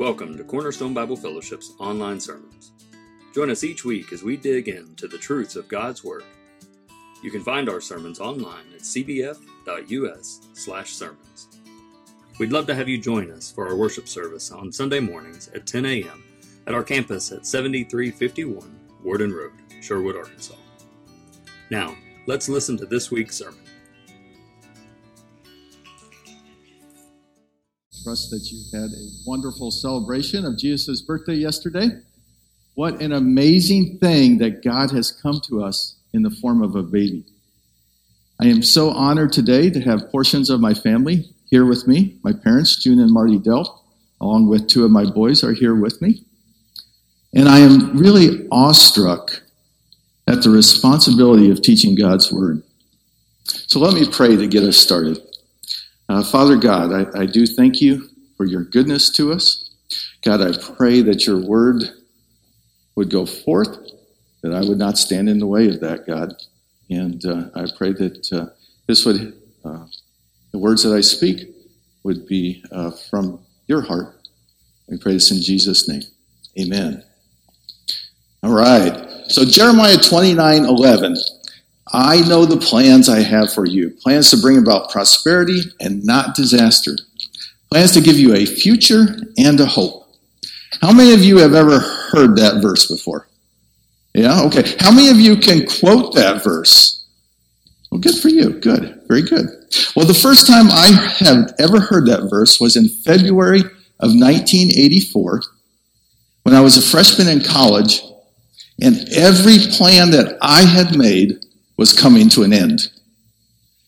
Welcome to Cornerstone Bible Fellowship's online sermons. Join us each week as we dig into the truths of God's Word. You can find our sermons online at cbf.us/sermons. We'd love to have you join us for our worship service on Sunday mornings at 10 a.m. at our campus at 7351 Warden Road, Sherwood, Arkansas. Now, let's listen to this week's sermon. Trust that you had a wonderful celebration of Jesus' birthday yesterday. What an amazing thing that God has come to us in the form of a baby. I am so honored today to have portions of my family here with me. My parents, June and Marty Delp, along with two of my boys, are here with me. And I am really awestruck at the responsibility of teaching God's Word. So let me pray to get us started. Uh, Father God, I, I do thank you for your goodness to us. God, I pray that your word would go forth, that I would not stand in the way of that, God. And uh, I pray that uh, this would, uh, the words that I speak would be uh, from your heart. We pray this in Jesus' name. Amen. All right. So Jeremiah 29 11. I know the plans I have for you plans to bring about prosperity and not disaster, plans to give you a future and a hope. How many of you have ever heard that verse before? Yeah, okay. How many of you can quote that verse? Well, good for you. Good. Very good. Well, the first time I have ever heard that verse was in February of 1984 when I was a freshman in college, and every plan that I had made was coming to an end.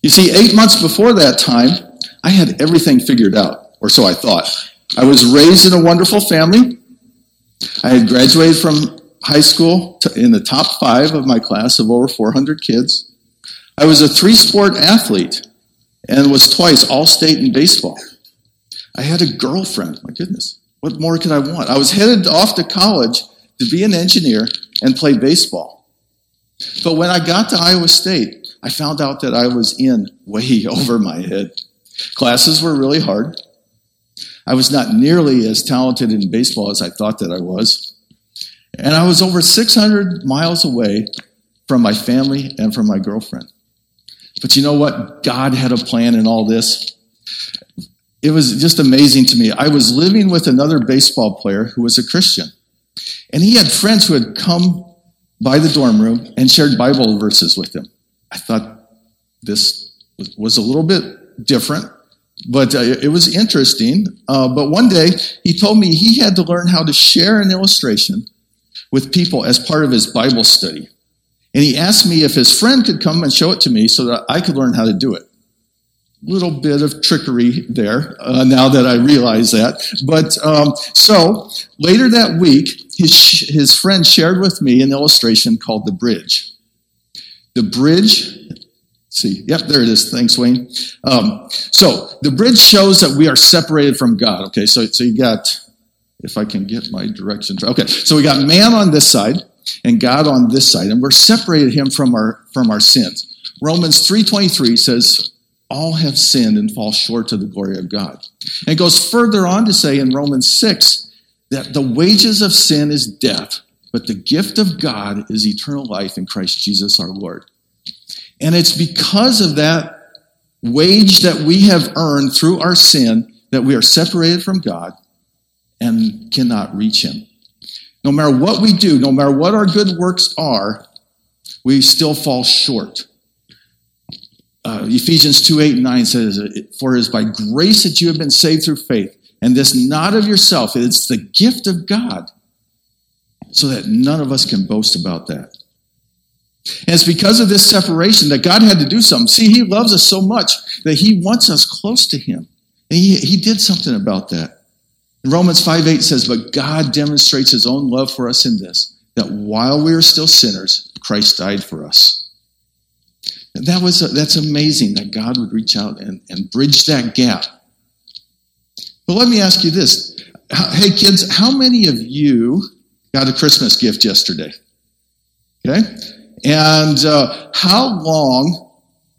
You see, eight months before that time, I had everything figured out, or so I thought. I was raised in a wonderful family. I had graduated from high school in the top five of my class of over 400 kids. I was a three sport athlete and was twice all state in baseball. I had a girlfriend. My goodness. What more could I want? I was headed off to college to be an engineer and play baseball. But when I got to Iowa State, I found out that I was in way over my head. Classes were really hard. I was not nearly as talented in baseball as I thought that I was. And I was over 600 miles away from my family and from my girlfriend. But you know what? God had a plan in all this. It was just amazing to me. I was living with another baseball player who was a Christian. And he had friends who had come by the dorm room and shared Bible verses with them. I thought this was a little bit different, but uh, it was interesting. Uh, but one day he told me he had to learn how to share an illustration with people as part of his Bible study. And he asked me if his friend could come and show it to me so that I could learn how to do it. Little bit of trickery there uh, now that I realize that. But um, so later that week, his, his friend shared with me an illustration called the bridge. The bridge, see, yep, there it is. Thanks, Wayne. Um, so the bridge shows that we are separated from God. Okay, so, so you got, if I can get my directions. Okay, so we got man on this side and God on this side, and we're separated him from our from our sins. Romans 3:23 says, all have sinned and fall short of the glory of God. And it goes further on to say in Romans 6 that the wages of sin is death, but the gift of God is eternal life in Christ Jesus our Lord. And it's because of that wage that we have earned through our sin that we are separated from God and cannot reach Him. No matter what we do, no matter what our good works are, we still fall short. Uh, Ephesians 2 8 and 9 says, For it is by grace that you have been saved through faith and this not of yourself, it's the gift of God, so that none of us can boast about that. And it's because of this separation that God had to do something. See, He loves us so much that He wants us close to Him. And He, he did something about that. Romans 5 8 says, But God demonstrates His own love for us in this, that while we were still sinners, Christ died for us. That was that's amazing that God would reach out and, and bridge that gap but let me ask you this. Hey, kids, how many of you got a Christmas gift yesterday? Okay? And uh, how long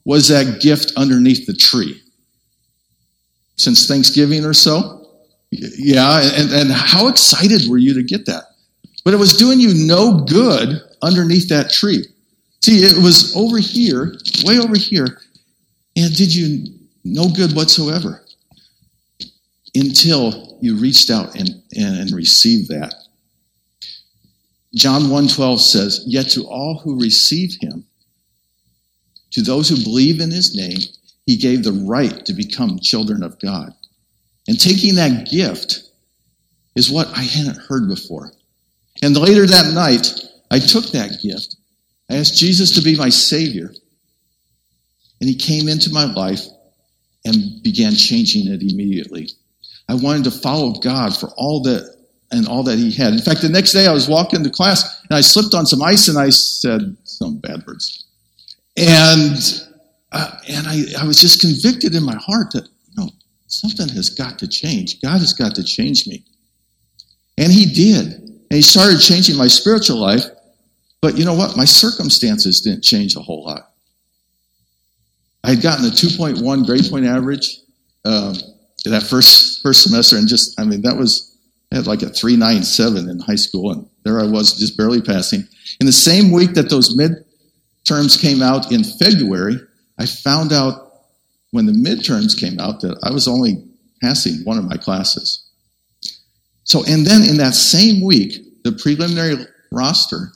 was that gift underneath the tree? Since Thanksgiving or so? Yeah, and, and how excited were you to get that? But it was doing you no good underneath that tree. See, it was over here, way over here, and did you no good whatsoever until you reached out and, and received that. John 1:12 says, "Yet to all who receive him, to those who believe in his name, he gave the right to become children of God." And taking that gift is what I hadn't heard before. And later that night, I took that gift. I asked Jesus to be my Savior. And He came into my life and began changing it immediately. I wanted to follow God for all that and all that He had. In fact, the next day I was walking to class and I slipped on some ice and I said some bad words. And uh, and I, I was just convicted in my heart that you know something has got to change. God has got to change me. And He did. And He started changing my spiritual life. But you know what? My circumstances didn't change a whole lot. I had gotten a 2.1 grade point average um, that first first semester, and just I mean that was I had like a 397 in high school, and there I was just barely passing. In the same week that those midterms came out in February, I found out when the midterms came out that I was only passing one of my classes. So, and then in that same week, the preliminary roster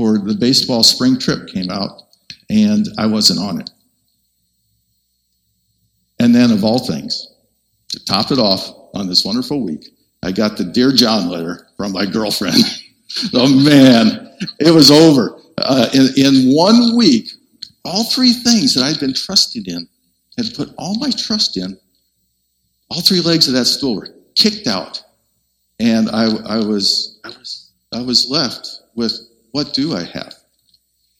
for the baseball spring trip came out, and I wasn't on it. And then, of all things, to top it off on this wonderful week, I got the Dear John letter from my girlfriend. oh man, it was over. Uh, in, in one week, all three things that I'd been trusted in, had put all my trust in, all three legs of that stool were kicked out. And I, I, was, I, was, I was left with what do I have?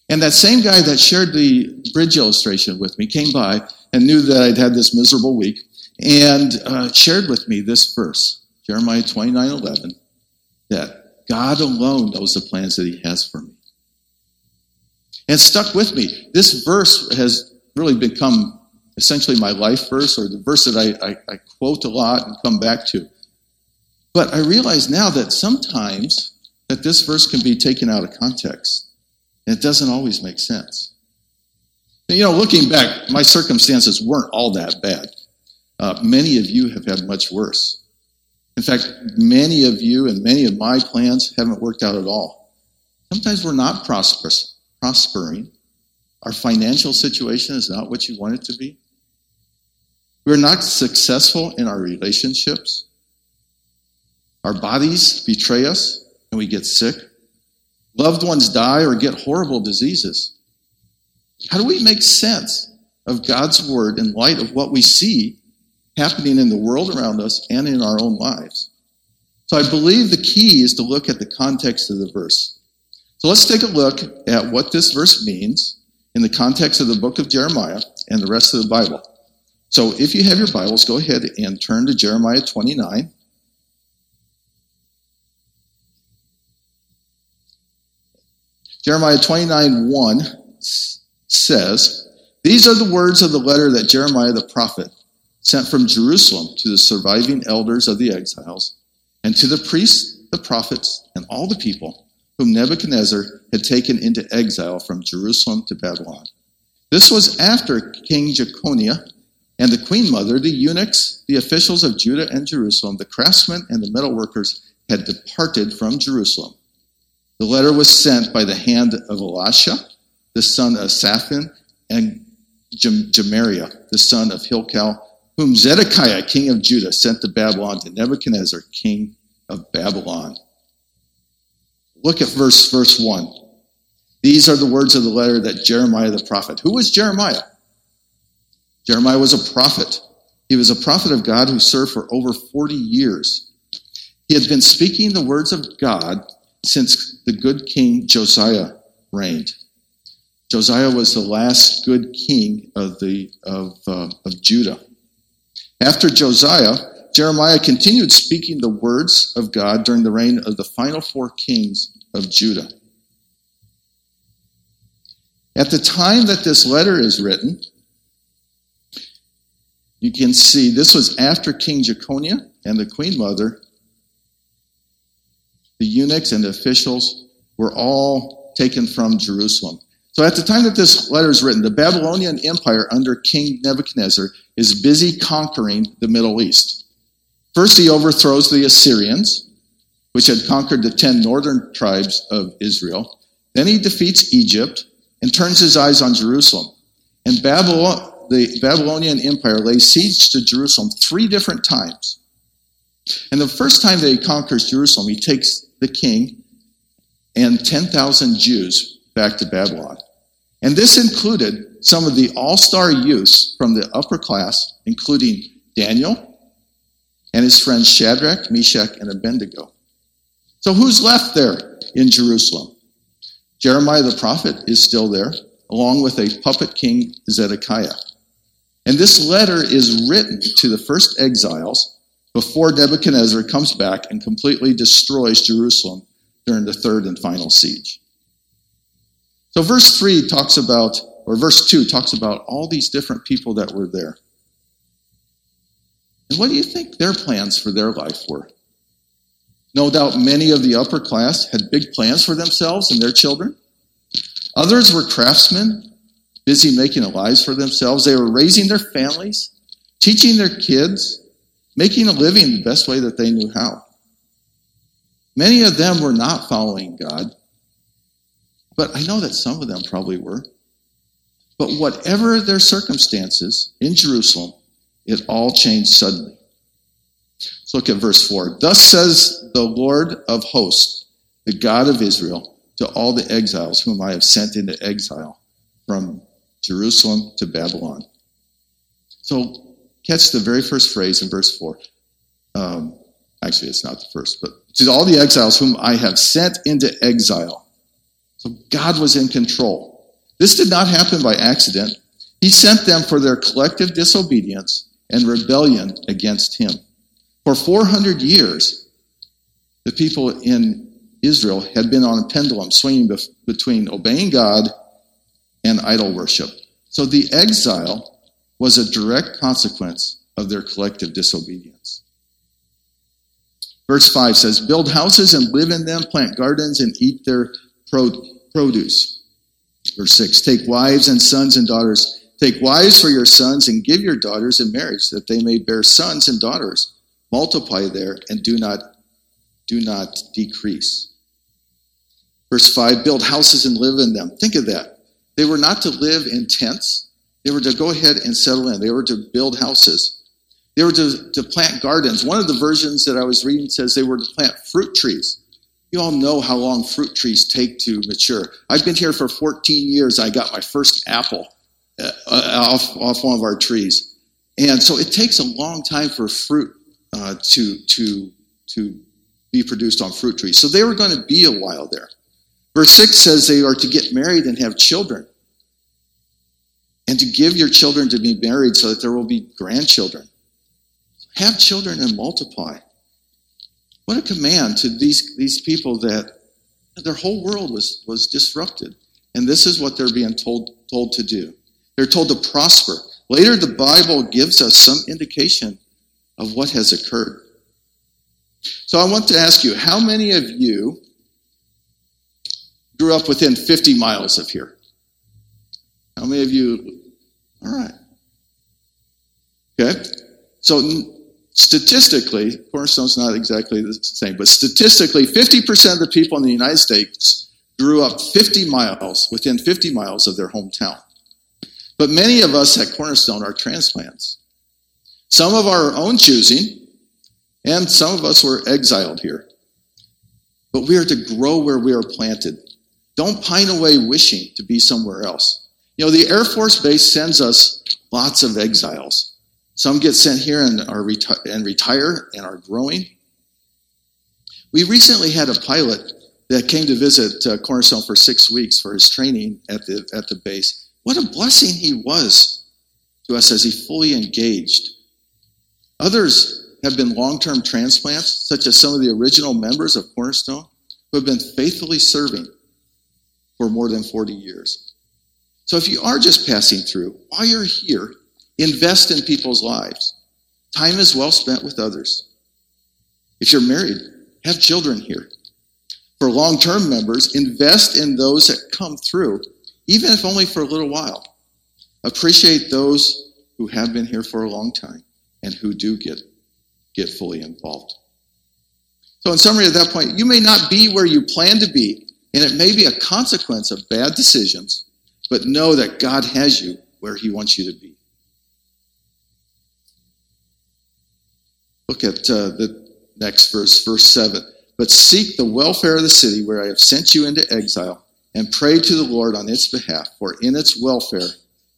And that same guy that shared the bridge illustration with me came by and knew that I'd had this miserable week and uh, shared with me this verse, Jeremiah 29 11, that God alone knows the plans that He has for me. And stuck with me. This verse has really become essentially my life verse or the verse that I, I, I quote a lot and come back to. But I realize now that sometimes that this verse can be taken out of context. And it doesn't always make sense. You know, looking back, my circumstances weren't all that bad. Uh, many of you have had much worse. In fact, many of you and many of my plans haven't worked out at all. Sometimes we're not prosperous, prospering. Our financial situation is not what you want it to be. We're not successful in our relationships. Our bodies betray us and we get sick. Loved ones die or get horrible diseases. How do we make sense of God's word in light of what we see happening in the world around us and in our own lives? So I believe the key is to look at the context of the verse. So let's take a look at what this verse means in the context of the book of Jeremiah and the rest of the Bible. So if you have your Bibles, go ahead and turn to Jeremiah 29. Jeremiah 29 1 says, These are the words of the letter that Jeremiah the prophet sent from Jerusalem to the surviving elders of the exiles, and to the priests, the prophets, and all the people whom Nebuchadnezzar had taken into exile from Jerusalem to Babylon. This was after King Jeconiah and the queen mother, the eunuchs, the officials of Judah and Jerusalem, the craftsmen, and the metal workers had departed from Jerusalem. The letter was sent by the hand of Elisha, the son of Shaphan, and Gemariah, the son of Hilkiah, whom Zedekiah, king of Judah, sent to Babylon to Nebuchadnezzar, king of Babylon. Look at verse, verse 1. These are the words of the letter that Jeremiah the prophet. Who was Jeremiah? Jeremiah was a prophet. He was a prophet of God who served for over 40 years. He had been speaking the words of God since the good king Josiah reigned. Josiah was the last good king of, the, of, uh, of Judah. After Josiah, Jeremiah continued speaking the words of God during the reign of the final four kings of Judah. At the time that this letter is written, You can see this was after King Jeconiah and the queen mother. The eunuchs and the officials were all taken from Jerusalem. So at the time that this letter is written, the Babylonian Empire under King Nebuchadnezzar is busy conquering the Middle East. First, he overthrows the Assyrians, which had conquered the ten northern tribes of Israel. Then he defeats Egypt and turns his eyes on Jerusalem. And Babylon, the Babylonian Empire lays siege to Jerusalem three different times. And the first time that he conquers Jerusalem, he takes the king and 10,000 Jews back to Babylon. And this included some of the all star youths from the upper class, including Daniel and his friends Shadrach, Meshach, and Abednego. So who's left there in Jerusalem? Jeremiah the prophet is still there, along with a puppet king Zedekiah. And this letter is written to the first exiles before Nebuchadnezzar comes back and completely destroys Jerusalem during the third and final siege. So, verse 3 talks about, or verse 2 talks about all these different people that were there. And what do you think their plans for their life were? No doubt many of the upper class had big plans for themselves and their children. Others were craftsmen, busy making lives for themselves. They were raising their families, teaching their kids, making a living the best way that they knew how. Many of them were not following God, but I know that some of them probably were. But whatever their circumstances in Jerusalem, it all changed suddenly. Let's look at verse 4. Thus says the Lord of hosts, the God of Israel, to all the exiles whom I have sent into exile from Jerusalem to Babylon. So, catch the very first phrase in verse 4. Um, actually, it's not the first, but to all the exiles whom I have sent into exile. So, God was in control. This did not happen by accident. He sent them for their collective disobedience and rebellion against Him. For 400 years, the people in Israel had been on a pendulum swinging bef- between obeying God and idol worship. So the exile was a direct consequence of their collective disobedience. Verse 5 says, Build houses and live in them, plant gardens and eat their produce. Verse 6 Take wives and sons and daughters. Take wives for your sons and give your daughters in marriage, that they may bear sons and daughters. Multiply there and do not, do not decrease. Verse 5 build houses and live in them. Think of that. They were not to live in tents, they were to go ahead and settle in, they were to build houses. They were to, to plant gardens. One of the versions that I was reading says they were to plant fruit trees. You all know how long fruit trees take to mature. I've been here for 14 years. I got my first apple uh, off, off one of our trees. And so it takes a long time for fruit uh, to, to, to be produced on fruit trees. So they were going to be a while there. Verse 6 says they are to get married and have children, and to give your children to be married so that there will be grandchildren. Have children and multiply. What a command to these, these people that their whole world was, was disrupted. And this is what they're being told, told to do. They're told to prosper. Later, the Bible gives us some indication of what has occurred. So I want to ask you how many of you grew up within 50 miles of here. How many of you? All right. Okay. So statistically, Cornerstone's not exactly the same, but statistically, 50% of the people in the United States grew up 50 miles, within 50 miles of their hometown. But many of us at Cornerstone are transplants. Some of our own choosing, and some of us were exiled here. But we are to grow where we are planted. Don't pine away wishing to be somewhere else. You know, the Air Force Base sends us lots of exiles. Some get sent here and are reti- and retire and are growing. We recently had a pilot that came to visit uh, Cornerstone for six weeks for his training at the at the base. What a blessing he was to us as he fully engaged. Others have been long-term transplants, such as some of the original members of Cornerstone, who have been faithfully serving for more than 40 years. So if you are just passing through, while you're here, Invest in people's lives. Time is well spent with others. If you're married, have children here. For long term members, invest in those that come through, even if only for a little while. Appreciate those who have been here for a long time and who do get, get fully involved. So, in summary, at that point, you may not be where you plan to be, and it may be a consequence of bad decisions, but know that God has you where He wants you to be. Look at uh, the next verse, verse 7. But seek the welfare of the city where I have sent you into exile, and pray to the Lord on its behalf, for in its welfare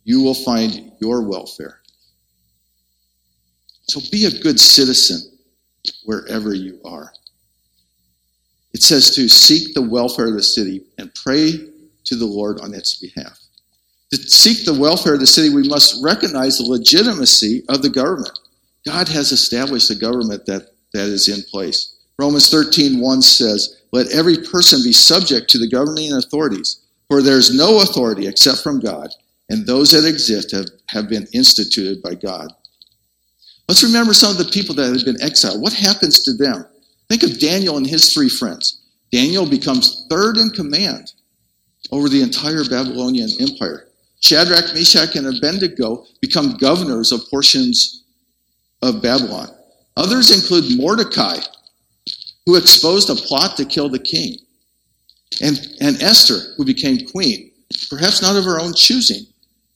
you will find your welfare. So be a good citizen wherever you are. It says to seek the welfare of the city and pray to the Lord on its behalf. To seek the welfare of the city, we must recognize the legitimacy of the government. God has established a government that, that is in place. Romans 13, 1 says, Let every person be subject to the governing authorities, for there is no authority except from God, and those that exist have, have been instituted by God. Let's remember some of the people that have been exiled. What happens to them? Think of Daniel and his three friends. Daniel becomes third in command over the entire Babylonian empire. Shadrach, Meshach, and Abednego become governors of portions of Babylon. Others include Mordecai, who exposed a plot to kill the king, and, and Esther, who became queen, perhaps not of her own choosing,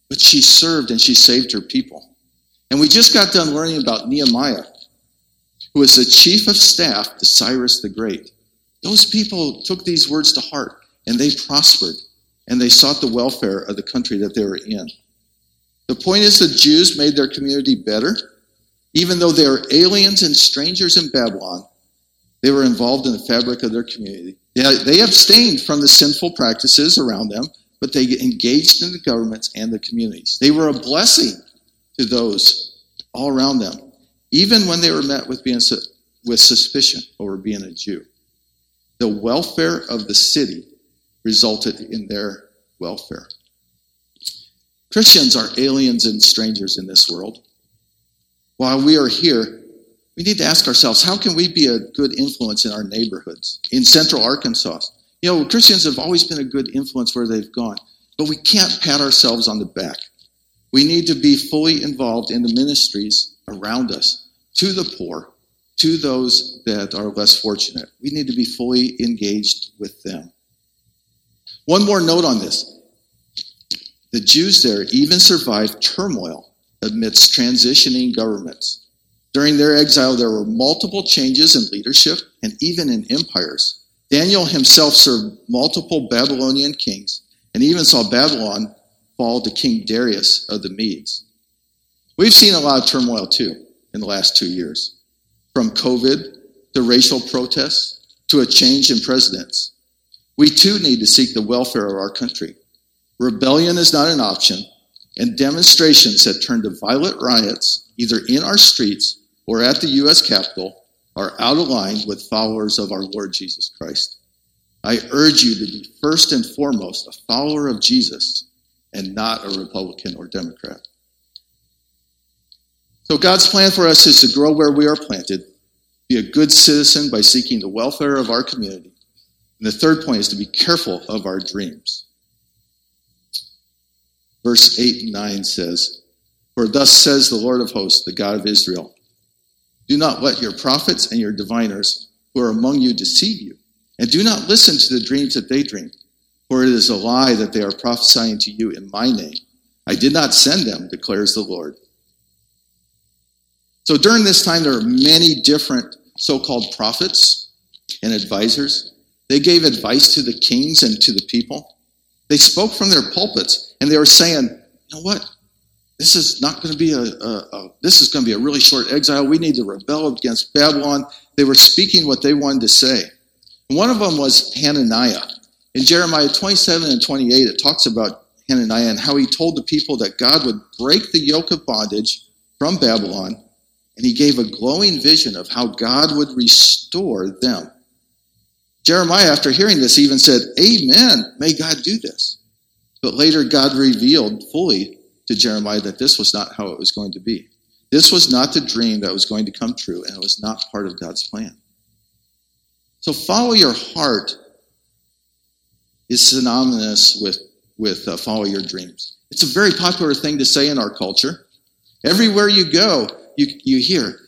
but she served and she saved her people. And we just got done learning about Nehemiah, who was the chief of staff to Cyrus the Great. Those people took these words to heart and they prospered and they sought the welfare of the country that they were in. The point is, the Jews made their community better even though they were aliens and strangers in Babylon, they were involved in the fabric of their community. They abstained from the sinful practices around them, but they engaged in the governments and the communities. They were a blessing to those all around them, even when they were met with, being, with suspicion over being a Jew. The welfare of the city resulted in their welfare. Christians are aliens and strangers in this world while we are here, we need to ask ourselves how can we be a good influence in our neighborhoods, in central Arkansas? You know, Christians have always been a good influence where they've gone, but we can't pat ourselves on the back. We need to be fully involved in the ministries around us, to the poor, to those that are less fortunate. We need to be fully engaged with them. One more note on this the Jews there even survived turmoil amidst transitioning governments. During their exile, there were multiple changes in leadership and even in empires. Daniel himself served multiple Babylonian kings and even saw Babylon fall to King Darius of the Medes. We've seen a lot of turmoil too in the last two years, from COVID to racial protests to a change in presidents. We too need to seek the welfare of our country. Rebellion is not an option, and demonstrations that turn to violent riots, either in our streets or at the U.S. Capitol, are out of line with followers of our Lord Jesus Christ. I urge you to be first and foremost a follower of Jesus and not a Republican or Democrat. So, God's plan for us is to grow where we are planted, be a good citizen by seeking the welfare of our community. And the third point is to be careful of our dreams. Verse 8 and 9 says, For thus says the Lord of hosts, the God of Israel Do not let your prophets and your diviners who are among you deceive you, and do not listen to the dreams that they dream, for it is a lie that they are prophesying to you in my name. I did not send them, declares the Lord. So during this time, there are many different so called prophets and advisors. They gave advice to the kings and to the people. They spoke from their pulpits and they were saying, you know what? This is not going to be a, a, a this is going to be a really short exile. We need to rebel against Babylon. They were speaking what they wanted to say. One of them was Hananiah. In Jeremiah 27 and 28, it talks about Hananiah and how he told the people that God would break the yoke of bondage from Babylon, and he gave a glowing vision of how God would restore them. Jeremiah, after hearing this, even said, Amen, may God do this. But later, God revealed fully to Jeremiah that this was not how it was going to be. This was not the dream that was going to come true, and it was not part of God's plan. So follow your heart is synonymous with, with uh, follow your dreams. It's a very popular thing to say in our culture. Everywhere you go, you, you hear,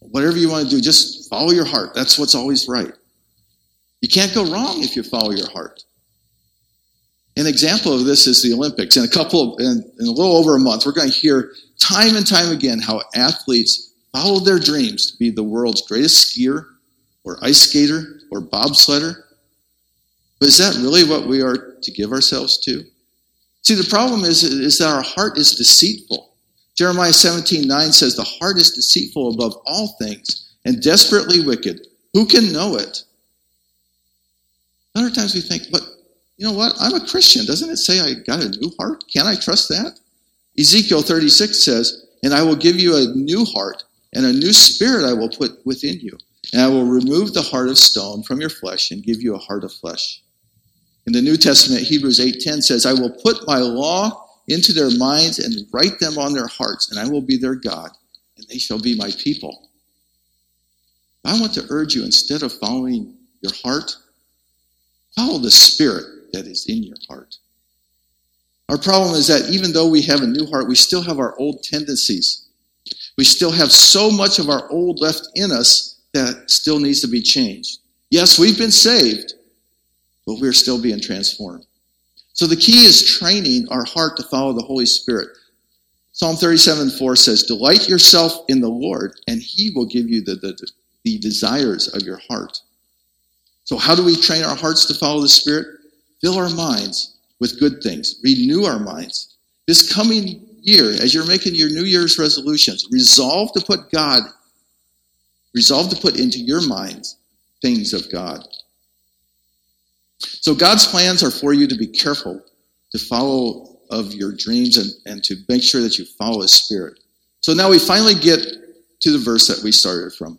whatever you want to do, just follow your heart. That's what's always right. You can't go wrong if you follow your heart. An example of this is the Olympics. In a couple of, in, in a little over a month, we're going to hear time and time again how athletes followed their dreams to be the world's greatest skier or ice skater or bobsledder. But is that really what we are to give ourselves to? See, the problem is, is that our heart is deceitful. Jeremiah 17 9 says, The heart is deceitful above all things and desperately wicked. Who can know it? Other times we think, but you know what? I'm a Christian. Doesn't it say I got a new heart? Can I trust that? Ezekiel 36 says, And I will give you a new heart, and a new spirit I will put within you. And I will remove the heart of stone from your flesh and give you a heart of flesh. In the New Testament, Hebrews 8:10 says, I will put my law into their minds and write them on their hearts, and I will be their God, and they shall be my people. I want to urge you, instead of following your heart, follow the Spirit that is in your heart. Our problem is that even though we have a new heart, we still have our old tendencies. We still have so much of our old left in us that still needs to be changed. Yes, we've been saved, but we're still being transformed. So the key is training our heart to follow the Holy Spirit. Psalm 37 4 says, Delight yourself in the Lord, and he will give you the, the, the desires of your heart. So, how do we train our hearts to follow the Spirit? Fill our minds with good things, renew our minds. This coming year, as you're making your New Year's resolutions, resolve to put God, resolve to put into your minds things of God. So God's plans are for you to be careful to follow of your dreams and, and to make sure that you follow his spirit. So now we finally get to the verse that we started from.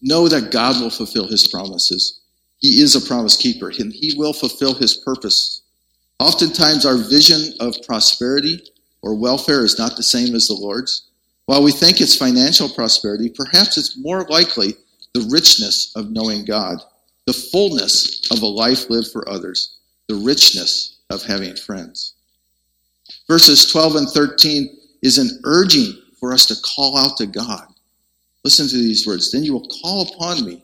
Know that God will fulfill his promises. He is a promise keeper, and he will fulfill his purpose. Oftentimes, our vision of prosperity or welfare is not the same as the Lord's. While we think it's financial prosperity, perhaps it's more likely the richness of knowing God, the fullness of a life lived for others, the richness of having friends. Verses 12 and 13 is an urging for us to call out to God. Listen to these words. Then you will call upon me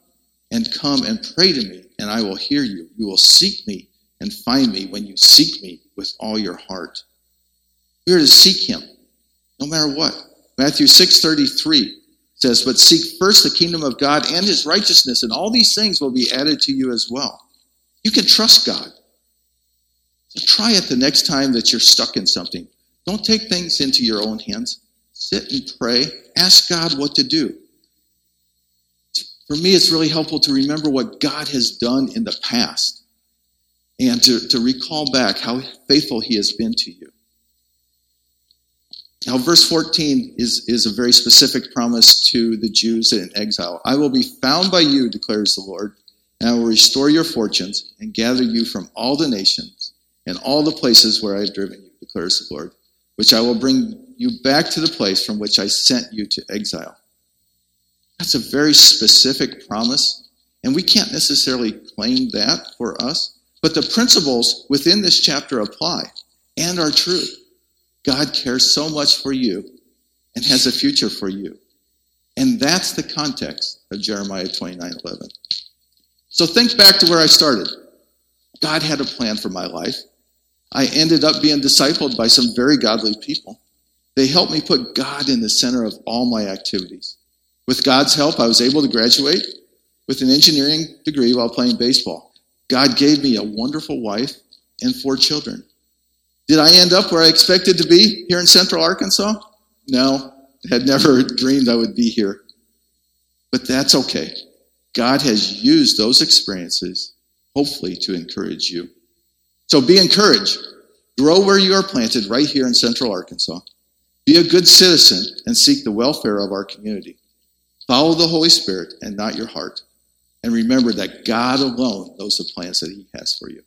and come and pray to me, and I will hear you. You will seek me and find me when you seek me with all your heart. We are to seek him no matter what. Matthew 6:33 says, "But seek first the kingdom of God and his righteousness, and all these things will be added to you as well." You can trust God. So try it the next time that you're stuck in something. Don't take things into your own hands. Sit and pray. Ask God what to do. For me, it's really helpful to remember what God has done in the past and to, to recall back how faithful He has been to you. Now, verse 14 is, is a very specific promise to the Jews in exile. I will be found by you, declares the Lord, and I will restore your fortunes and gather you from all the nations and all the places where I have driven you, declares the Lord, which I will bring you back to the place from which I sent you to exile. That's a very specific promise, and we can't necessarily claim that for us. But the principles within this chapter apply and are true. God cares so much for you and has a future for you. And that's the context of Jeremiah 29 11. So think back to where I started. God had a plan for my life. I ended up being discipled by some very godly people. They helped me put God in the center of all my activities. With God's help, I was able to graduate with an engineering degree while playing baseball. God gave me a wonderful wife and four children. Did I end up where I expected to be here in Central Arkansas? No, I had never dreamed I would be here. But that's okay. God has used those experiences, hopefully, to encourage you. So be encouraged. Grow where you are planted right here in Central Arkansas. Be a good citizen and seek the welfare of our community. Follow the Holy Spirit and not your heart. And remember that God alone knows the plans that He has for you.